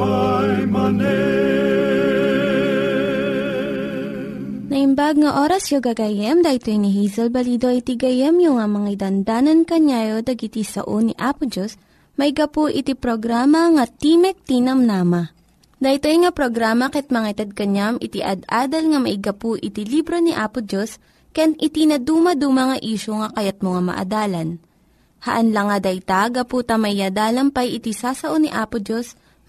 umay manen. Naimbag nga oras yung gagayem, dahito ni Hazel Balido iti gayem yung nga mga dandanan kanyayo dagiti sao ni Apo Diyos, may gapu iti programa nga Timek Tinam Nama. Dahito nga programa ket mga itad kanyam iti ad-adal nga maigapu iti libro ni Apo Diyos, ken iti na dumaduma nga isyo nga kayat mga maadalan. Haan lang nga dayta, gapu tamayadalampay iti sasao ni Apo Diyos,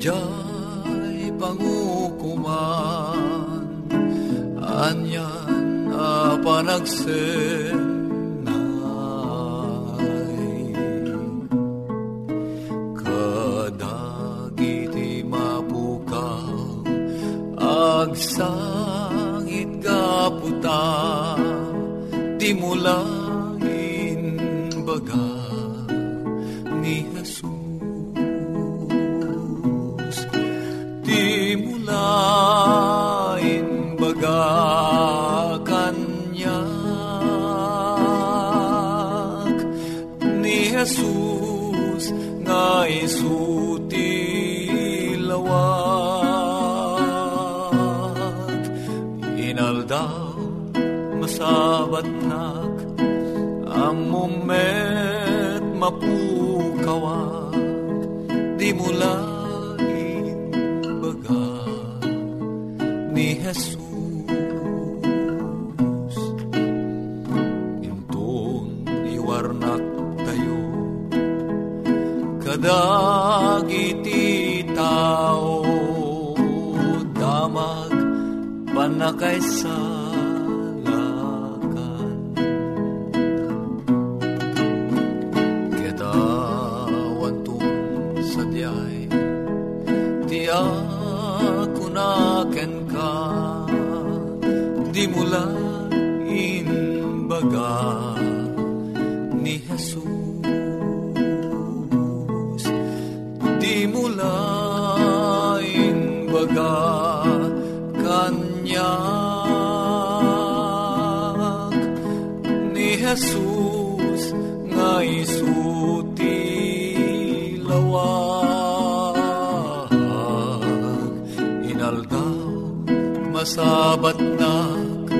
Ijay pangukuman Anyan a panagsenay. Kadagiti mapukaw Agsangit kaputa Di di mulain baga ni Jesus. Intun iwarnak tayo kadagiti tao damag panakaisalakan Jesus nga isuti lawag inaldaw masabat nak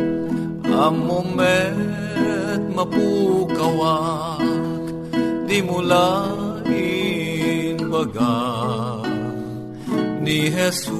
amumet mapukawak. Di mula inbaga ni Jesus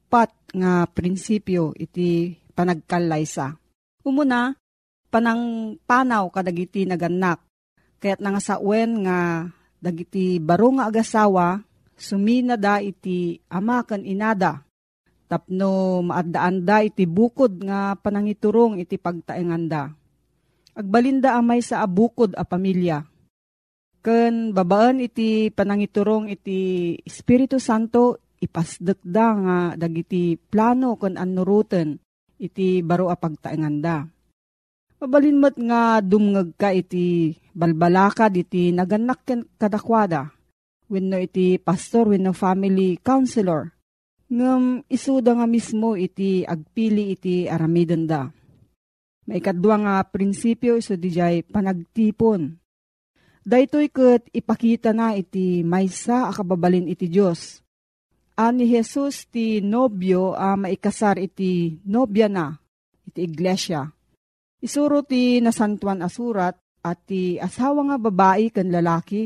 upat nga prinsipyo iti panagkalaysa. Umuna, panang panaw kadagiti naganak. Kaya't nga sa uwen nga dagiti baro nga agasawa, sumina da iti ama kan inada. Tapno maadaan da iti bukod nga panangiturong iti pagtaenganda. Agbalinda amay sa abukod a pamilya. Ken babaan iti panangiturong iti Espiritu Santo ipasdek da nga dagiti plano ken anuruten iti baro a pagtaenganda Mabalinmat nga dumngag ka iti balbalakad iti naganak kadakwada. Wenno iti pastor, wenno family counselor. Ngam isuda nga mismo iti agpili iti aramiden da. Maikadwa nga prinsipyo iso di jay panagtipon. Daytoy ket ipakita na iti maysa akababalin iti Dios. Ani Jesus ti nobyo a maikasar iti nobya na iti iglesia Isuro ti nasantuan asurat at ti asawa nga babae kan lalaki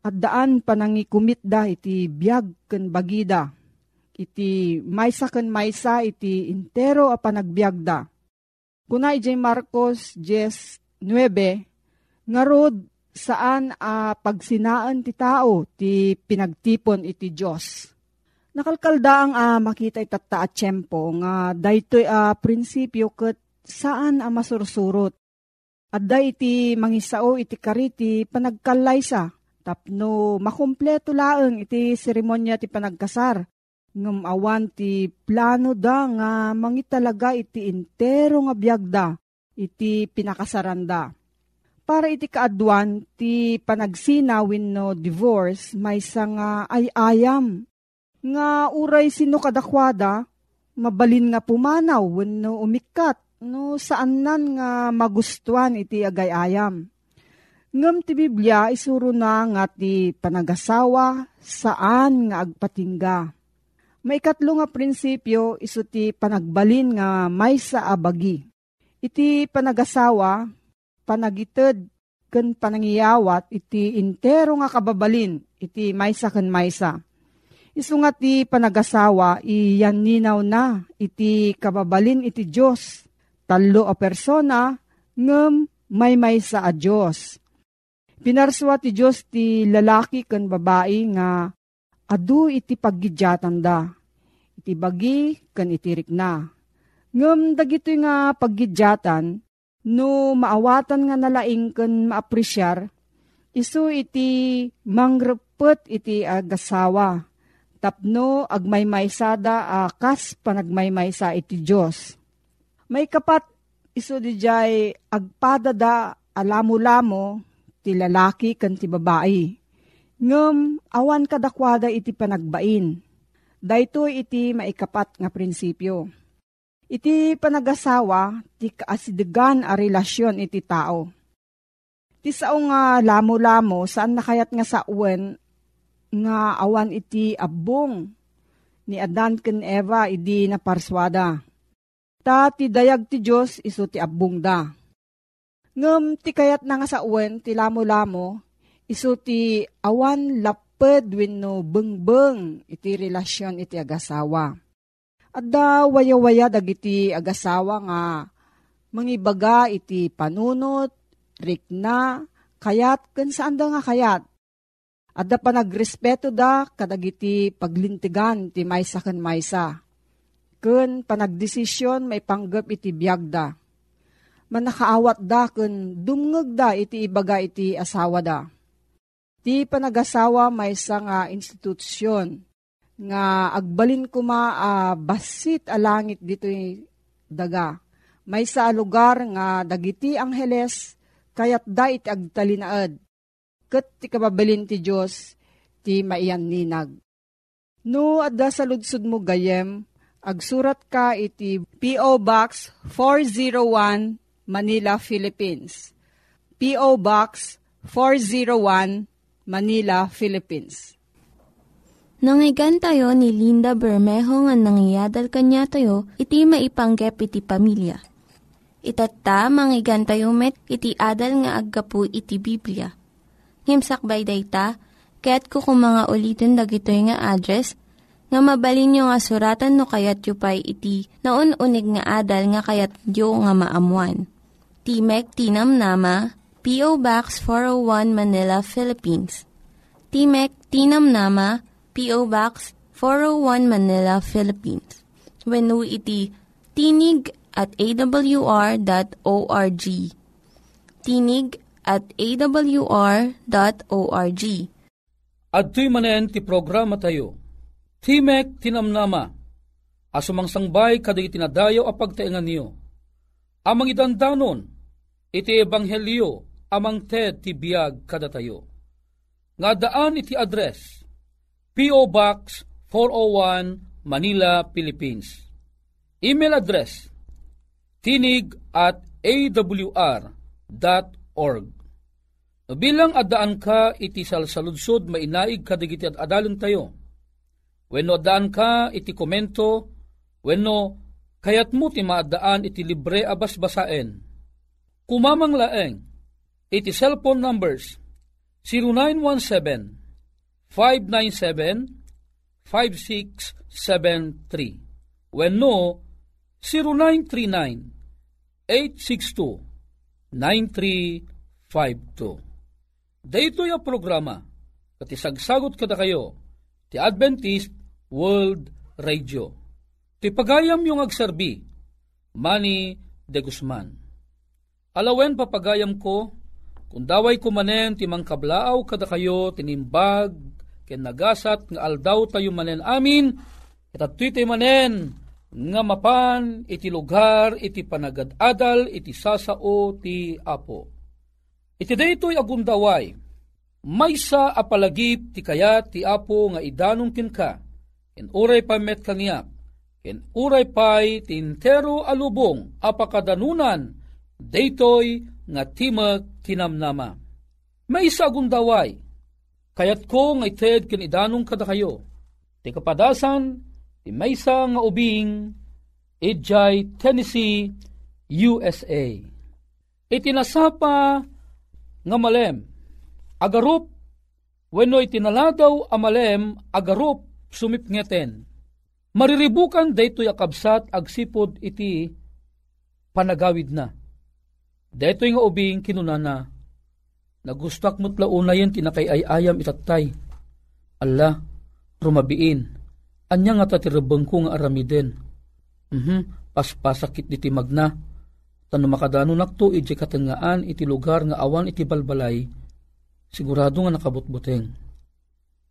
at daan panangikumit da iti biyag kan bagida. Iti maysa kan maysa iti intero a panagbiag da. Kuna ijay Marcos 10.9 nga rod saan a pagsinaan ti tao ti pinagtipon iti Diyos. Nakalkalda ang a makita itata at tiyempo nga daytoy a prinsipyo ket saan ang masursurot. Adda iti mangisao iti kariti panagkalaysa, tapno makumpleto laeng iti seremonya ti panagkasar. Ngam awan ti plano da nga mangitalaga iti intero nga biyagda, iti pinakasaranda. Para iti kaadwan, ti panagsinawin no divorce, may nga ay ayam. Nga uray sino kadakwada, mabalin nga pumanaw, wenno umikat, no saan nan nga magustuhan iti agayayam. Ngam ti Biblia isuro na nga ti panagasawa saan nga agpatingga. Maikatlo nga prinsipyo iso ti panagbalin nga may sa abagi. Iti panagasawa, panagited ken panangiyawat iti intero nga kababalin iti maysa ken maysa. Isu nga ti panagasawa iyan ninaw na iti kababalin iti Diyos talo a persona ngem may may sa a Diyos. Pinarswa ti Diyos ti lalaki ken babae nga adu iti paggidyatan da. Iti bagi ken itirik na. Ngem dagito nga paggidyatan no maawatan nga nalaing ken maapresyar isu iti mangrepet iti agasawa tapno agmaymaysada akas panagmaymaysa iti Diyos may kapat iso di jay agpadada alamo-lamo ti lalaki kan ti babae. Ngem awan kadakwada iti panagbain. Dayto iti maikapat nga prinsipyo. Iti panagasawa ti kaasidegan a relasyon iti tao. Ti sao nga lamo-lamo saan nakayat nga sa uwen nga awan iti abong ni Adan ken Eva idi na parswada Ta ti dayag ti Diyos iso ti abong da. Ngem ti kayat na nga sa uwen ti lamo-lamo, iso ti awan laped wenno bengbeng iti relasyon iti agasawa. At da waya-waya dagiti agasawa nga mangibaga iti panunot, rikna, kayat ken saan da nga kayat. At da pa nagrespeto da kadagiti paglintigan ti maysa ken maysa ken panagdesisyon may panggap iti biyagda. Manakaawat da ken dumngeg da iti ibaga iti asawa da. Ti panagasawa may nga institusyon nga agbalin kuma a uh, basit a langit dito daga. May sa lugar nga dagiti angheles kayat da iti agtalinaad. Kat ti kababalin ti Diyos ti maiyan ninag. No, adda sa ludsud mo gayem, Agsurat ka iti P.O. Box 401 Manila, Philippines. P.O. Box 401 Manila, Philippines. Nangyigan tayo ni Linda Bermejo nga nangyadal kanya tayo, iti maipanggep iti pamilya. Itatta, manggigan tayo met, iti adal nga aggapu iti Biblia. Ngimsakbay day ta, kaya't kukumanga ulitin dagito nga address, nga mabalin nyo nga suratan no kayat yu pa'y iti na unig nga adal nga kayat yu nga maamuan. Timek Tinam Nama, P.O. Box 401 Manila, Philippines. Timek Tinam Nama, P.O. Box 401 Manila, Philippines. When iti tinig at awr.org. Tinig at awr.org. At tuy manen ti programa tayo. Timek tinamnama. Asumang sangbay kaday tinadayo a pagtaingan niyo. Amang idandanon, iti ebanghelyo, amang ted ti biyag kada tayo. Nga daan iti address, P.O. Box 401 Manila, Philippines. Email address tinig at awr.org. Bilang adaan ka iti salsaludsod mainaig kadigiti at adalon tayo. Wenno adaan ka iti komento, wenno kayat mo ti maadaan iti libre abas basaen. Kumamang laeng iti cellphone numbers 0917 597 5673 wenno 0939-862-9352. Dito yung programa, kati sagsagot kada kayo, ti Adventist World Radio. Ti pagayam yung agserbi, Manny de Guzman. Alawen papagayam ko, kung daway ko manen ti mangkablaaw kada kayo tinimbag, ken nagasat nga aldaw tayo manen amin, itatoy tayo manen, nga mapan iti lugar iti panagad-adal iti sasao ti apo. Iti daytoy agundaway, maysa apalagip ti kayat ti apo nga idanong kinka, ken uray pa met kaniyak, ken uray pay ti intero alubong apakadanunan, daytoy nga timag tinamnama. Maysa agundaway, kayat ko nga ited ken idanong kada kayo, ti kapadasan ti maysa nga ubing Ijay, Tennessee, USA. Itinasapa nga malem, agarup, wenno itinaladaw amalem, agarup, sumipngeten. Mariribukan daytoy akabsat agsipod iti panagawid na. Daytoy nga ubing kinunana, nagustak mo't launa yan tinakay ay ayam itatay. Allah, rumabiin, anya nga tatirabang ko nga aramiden. Mhm, paspasakit iti magna. Tano makadano nakto iti katangaan iti lugar nga awan iti balbalay, sigurado nga nakabutbuteng.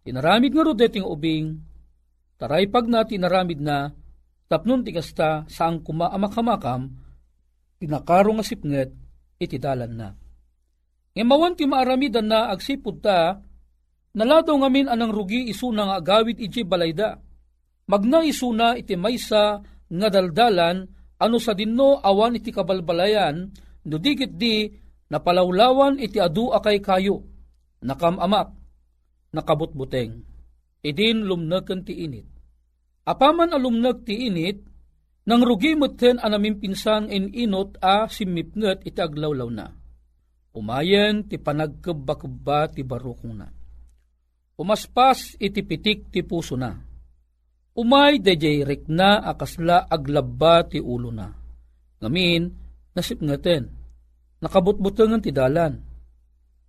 Tinaramid nga rodeting ubing, taray pag na tinaramid na, tapnon ti kasta saang kumaamakamakam, tinakaro nga sipnget, iti dalan na. Ngemawan ti maaramidan na agsipud ta, naladaw ngamin anang rugi isuna nga agawid iti balayda magna isuna iti maysa nga daldalan ano sa dinno awan iti kabalbalayan no digit di napalawlawan iti adu akay kayo nakamamak nakabutbuteng. Idin lumnagken ti init. Apaman alumnag ti init nang rugi meten anamin pinsan in inot a simipnget iti aglawlaw na. Umayen ti panagkebba-kebba ti barukong na umaspas iti pitik ti puso na Umay dayjay rekna akasla aglabba ti ulo na. Ngamin, nasip ngaten, nakabutbutangan ti dalan.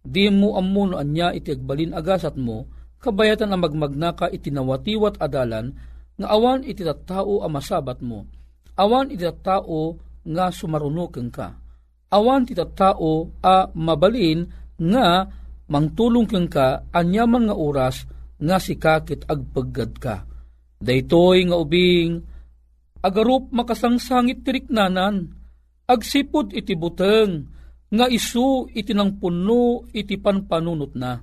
Di mo ammo no anya iti agbalin agasat mo, kabayatan ang magmagnaka iti nawatiwat adalan, nga awan iti tattao a masabat mo. Awan iti tattao nga sumarunuken ka. Awan iti tattao a mabalin nga mangtulong keng ka anyaman nga oras nga sikakit agpaggad ka Daytoy nga ubing, agarup makasangsangit tiriknanan, agsipod iti buteng, nga isu iti nang puno iti panpanunot na.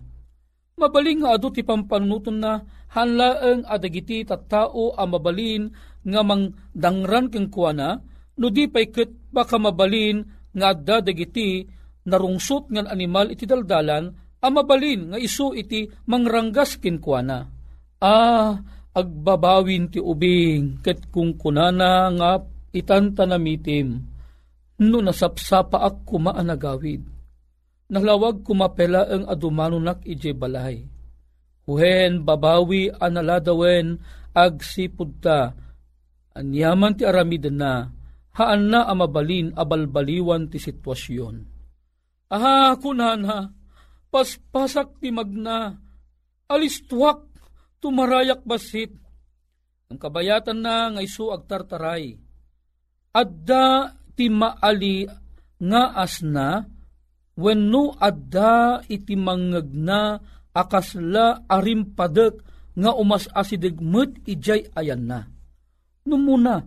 Mabaling nga adu ti pampanunuton na, hanlaeng adagiti tattao a mabalin nga mang dangran keng kuana, no di pay ket baka mabalin nga adda dagiti narungsot ngan animal iti daldalan, amabalin nga isu iti mangranggas kinkwana. Ah, agbabawin ti ubing ket kung kunana nga itanta namitim no nasapsapa ak kumaanagawid. Nalawag kumapela ang adumanunak ije balay. Huhen babawi analadawen ag sipud ta. Anyaman ti aramid na haan na amabalin abalbaliwan ti sitwasyon. Aha, kunana, paspasak ti magna, alistuak tumarayak basit. Ang kabayatan na nga isu agtartaray. Adda ti maali nga asna wenno adda iti mangagna akasla arimpadek nga umas asidegmet ijay ayan na. Numuna,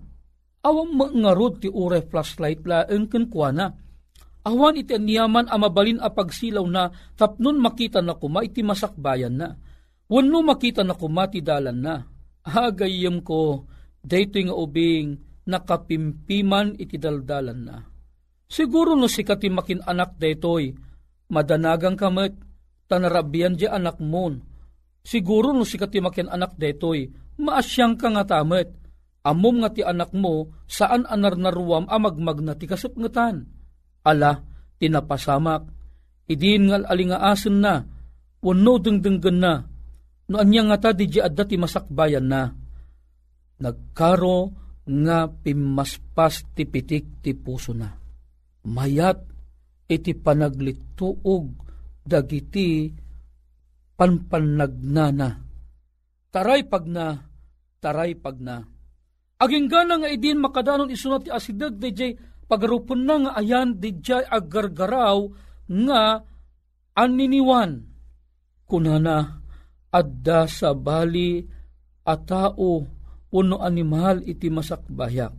awang mangarod ti ure flashlight la engken kuana. Awan iti niyaman amabalin a pagsilaw na tapnon makita na kuma iti masakbayan na Wano makita na kumati dalan na. Hagayam ko, dayto nga ubing nakapimpiman iti daldalan na. Siguro no si katimakin anak daytoy, madanagang kamet, tanarabian di anak mon. Siguro no si katimakin anak daytoy, maasyang ka nga tamet, amom nga ti anak mo, saan anar naruwam amagmag na ti kasupngatan. Ala, tinapasamak, idin ngal alingaasen na, wano dengdenggen na, no anya nga ta di adda ti masakbayan na. Nagkaro nga pimaspas ti pitik ti puso na. Mayat iti panaglituog dagiti panpanagnana. Taray pag na, taray pag na. Aging gana nga idin makadanon isunat ti asidag DJ pagarupon na nga ayan DJ agargaraw nga aniniwan. Kunana, adda sa bali a tao uno animal iti masakbayak.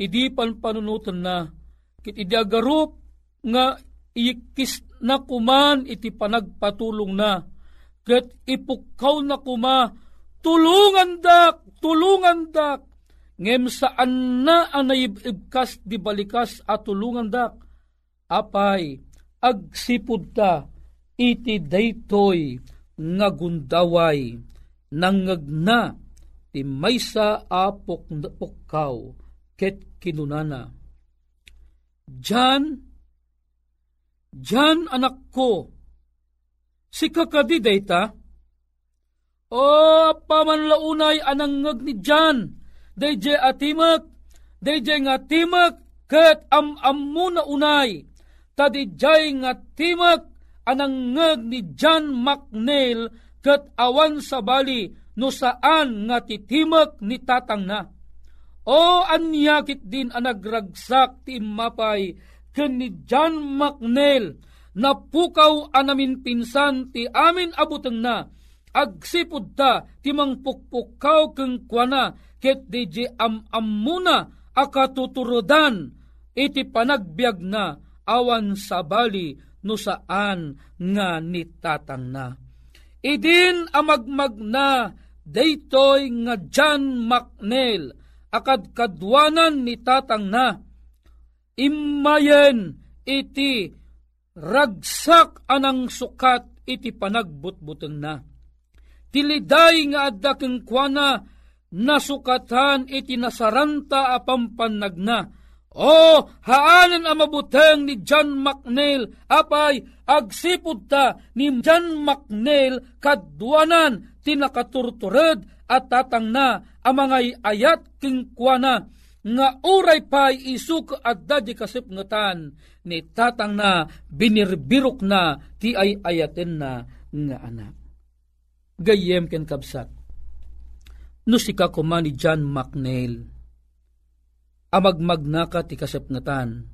Idi pan panunutan na kit idi agarup nga ikis na kuman iti panagpatulong na ket ipukaw na kuma tulungan dak tulungan dak. Ngem saan na anayibkas di balikas at tulungan dak? Apay agsipud ta iti daytoy nga gundaway nangagna ti maysa a pukkaw ket kinunana. Jan, Jan anak ko, si kakadi dayta, o pamanlaunay anangag ni Jan, dayje atimak, dayje nga timak, ket am ammo na unay, tadijay nga timak anangeg ni John McNeil ket awan sa bali no saan nga titimek ni tatang na. O anyakit din anagragsak ti mapay ken ni John McNeil na pukaw anamin pinsan ti amin abuteng na agsipud ta ti mangpukpukaw keng kuana ket DJ am amuna akatuturodan iti panagbiag na awan sa bali no saan nga nitatang na. Idin amagmag na daytoy nga John McNeil akad kadwanan ni tatang na. Imayen iti ragsak anang sukat iti panagbutbuteng na. Tiliday nga adda kuana nasukatan iti nasaranta apampanag na o, haanan ang mabuteng ni John McNeil, apay, agsipod ta ni John McNeil kadwanan tinakaturtured at tatang na ang mga ayat kingkwana nga uray pay isuk at dadi kasipngatan ni tatang na binirbirok na ti ay ayaten na nga anak. Gayem ken kabsat. No si ni John McNeil amagmagnaka ti kasapngatan.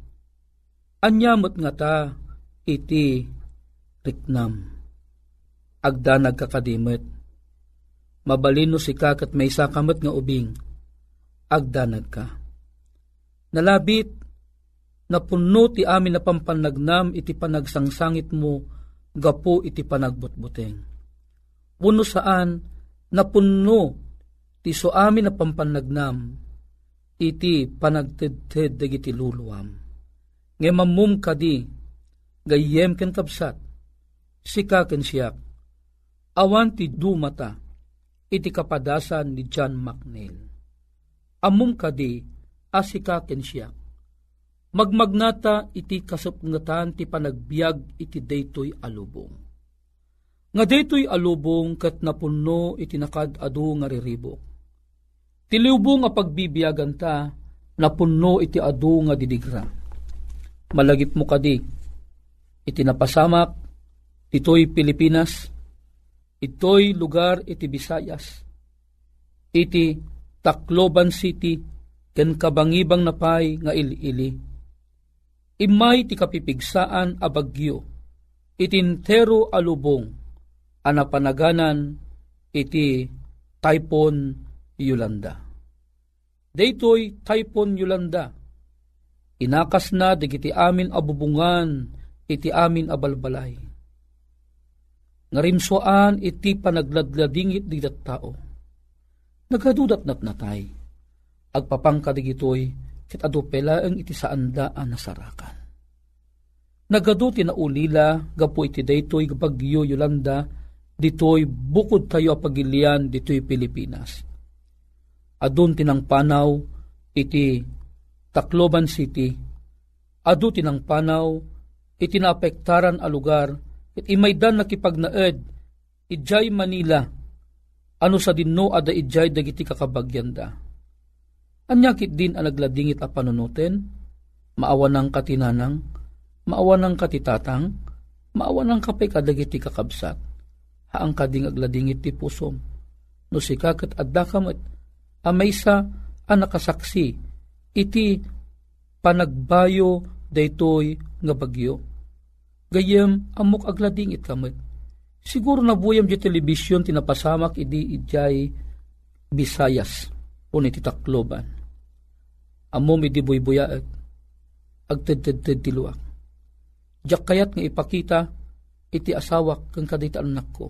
Anyamot nga ta iti riknam. Agda nagkakadimit. Mabalino si kakat may sakamat nga ubing. Agdanag ka. Nalabit, napuno ti amin na pampanagnam iti panagsangsangit mo, gapo iti panagbutbuteng. Puno saan, napuno ti so amin na pampanagnam, iti panagtedted dagiti luluwam. Nga mamum kadi, gayem ken kapsat, sika ken siyak, awan ti dumata, iti kapadasan ni John McNeil. Amum kadi, asika ken siyak, magmagnata iti kasapngatan ti panagbiag iti daytoy alubong. Nga daytoy alubong kat napunno iti nakadado nga riribok. Tiliubong nga pagbibiyagan ta, napunno iti adu nga didigra. Malagip mo kadi, iti napasamak, ito'y Pilipinas, ito'y lugar iti Visayas, iti Tacloban City, ken kabangibang napay nga ili-ili. Imay ti kapipigsaan a bagyo, itintero alubong, anapanaganan iti Typhoon Yolanda. Daytoy Typhoon Yolanda, inakas na digiti amin abubungan iti amin abalbalay. Ngarimsoan iti panagladladingit di tao. Nagadudat nat natay. Agpapangka digitoy ket adupela ang iti saandaan nasarakan. Nagadu tinaulila gapo iti daytoy bagyo Yolanda ditoy bukod tayo pagilian ditoy Pilipinas adun tinang panaw iti Tacloban City, adu tinang panaw iti naapektaran a lugar, it imaydan nakipagnaed, ijay Manila, ano sa dinno ada ijay dagiti kakabagyanda. Anyakit din ang nagladingit a panunutin, maawa ng katinanang, maawa ng katitatang, maawa ng kapay kadagiti kakabsat, haang kading agladingit ti pusom, no si kakat adda kamat, amaysa a nakasaksi iti panagbayo daytoy nga bagyo. Gayem amok aglading itkamet. Siguro na buyam di telebisyon tinapasamak idi ijay Bisayas o iti Tacloban. Amom idi buybuyaag agtedtedted tiluak. Diyak kayat nga ipakita iti asawak kang kaditaan anak ko.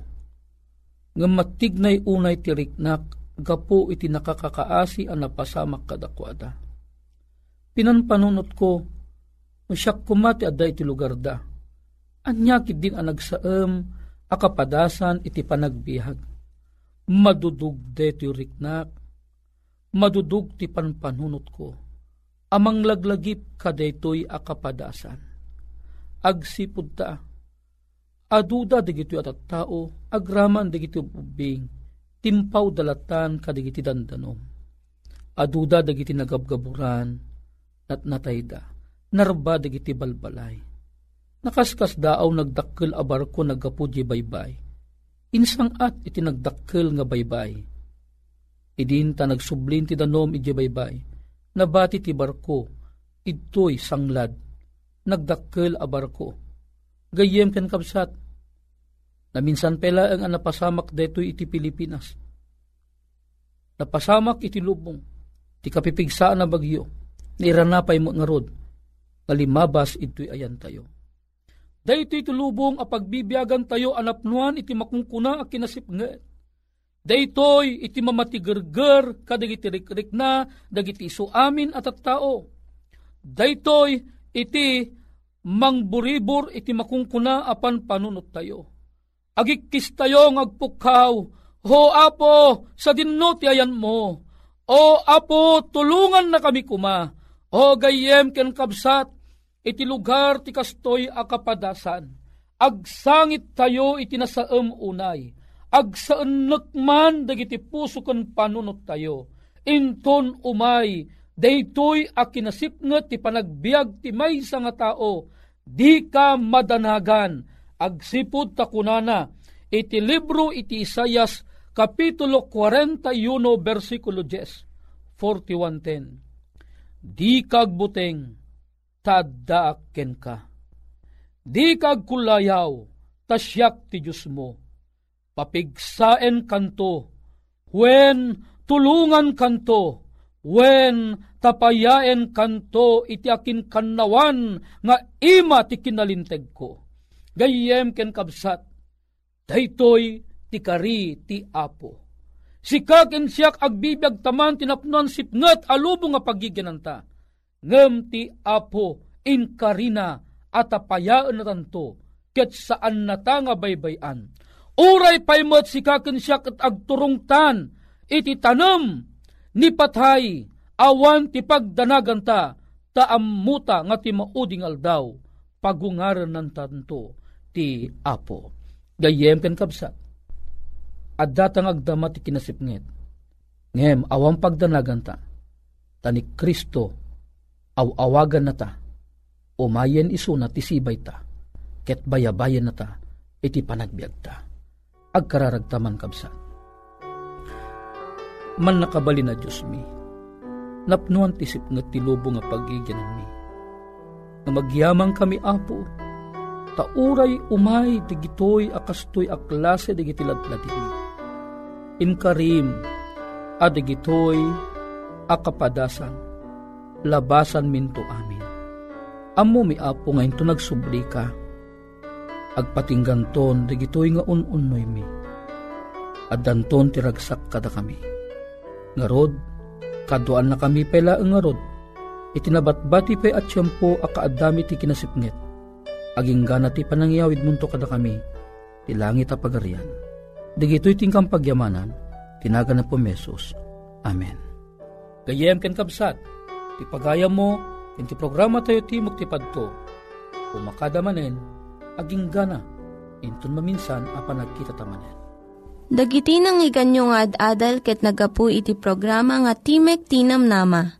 Nga matignay unay tiriknak gapo iti nakakakaasi ang napasamak kadakwada. Pinanpanunot ko, siyak kumati adda iti lugar da. Anyakit din ang nagsaam, akapadasan iti panagbiag. Madudug deti riknak, madudug ti panpanunot ko. Amang laglagip kadetoy akapadasan. Agsipud ta, aduda digito at tao, agraman digito ubing, timpaw dalatan kadigiti dandanom. Aduda dagiti nagabgaburan, at natayda, narba dagiti balbalay. Nakaskas daaw nagdakkel a barko nagapudye baybay. Insang at iti nagdakkel nga baybay. Idin ta nagsublin ti danom iti baybay. Nabati ti barko, ito'y sanglad. Nagdakkel a barko. Gayem ken kapsat, na minsan pela ang napasamak deto iti Pilipinas. Napasamak iti lubong, ti kapipigsaan na bagyo, niranapay mo nga rod, kalimabas ito'y ayan tayo. Dahito iti lubong a pagbibiyagan tayo anapnuan iti makungkuna a kinasip nga. Daytoy iti mamatigerger kadagiti rikrik na dagiti iso amin at at tao. Daytoy iti mangburibor iti makungkuna apan panunot tayo agikis tayo agpukaw, Ho apo, sa dinno ayan mo. O apo, tulungan na kami kuma. O gayem ken kabsat, iti lugar ti kastoy akapadasan. Agsangit tayo iti nasaem unay. Agsaan man dagiti puso ken panunot tayo. Inton umay, daytoy a kinasipnget ti panagbiag ti maysa nga tao, di ka madanagan, agsipod takunana, iti libro iti Isayas, Kapitulo 41, versikulo 10, 41.10. Di kag buteng, tadaakken ka. Di kag kulayaw, tasyak ti Diyos mo. Papigsaen kanto, when tulungan kanto, when tapayaen kanto iti akin kannawan nga ima ti kinalinteg ko. Gayem ken kabsat, daytoy ti kari ti apo. Sikag en siyak agbibiyag taman tinapnuan sipnget alubo nga pagiginanta. Ngem ti apo in karina at apayaan na tanto, ket saan na ta nga baybayan. Uray paymot si kaken siya kat agturungtan, iti tanam, ni patay, awan ti pagdanagan ta, taammuta nga ti mauding aldaw, pagungaran ng tanto ti apo. Gayem ken kabsat. At datang agdama ti kinasipngit. Ngem, awang pagdanagan ta, tani Kristo, aw-awagan na ta, umayen iso na ti sibay ta, ket bayabayan na ta, iti panagbiag ta. Agkararagtaman kabsat. Man nakabali na Diyos mi, napnuan tisip nga tilubo nga pagigyanan mi. Nga magyamang kami apo, tauray umay digitoy akastoy aklase digitiladladin. Inkarim, adigitoy akapadasan, labasan minto amin. Amo mi apo ngayon to nagsubli ka, agpatinggan ton digitoy nga un-unoy mi. At danton tiragsak kada kami. Ngarod, kaduan na kami pela ngarod, itinabatbati pe at siyampo akaadami ti kinasipnget. Aging gana ti panangyawid munto kada kami, ti langit a pagarian. Digito'y tingkang pagyamanan, tinaga na po mesos. Amen. Gayem ken kabsat, ti pagayam mo, ken ti programa tayo ti muktipadto. Umakada manen, aging gana, inton maminsan apan nagkita tamanen. Dagiti nang iganyo nga ad-adal ket nagapu iti programa nga Timek Tinam Nama.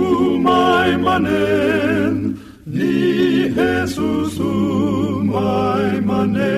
my maimanen, ni Jesus my umaimanen.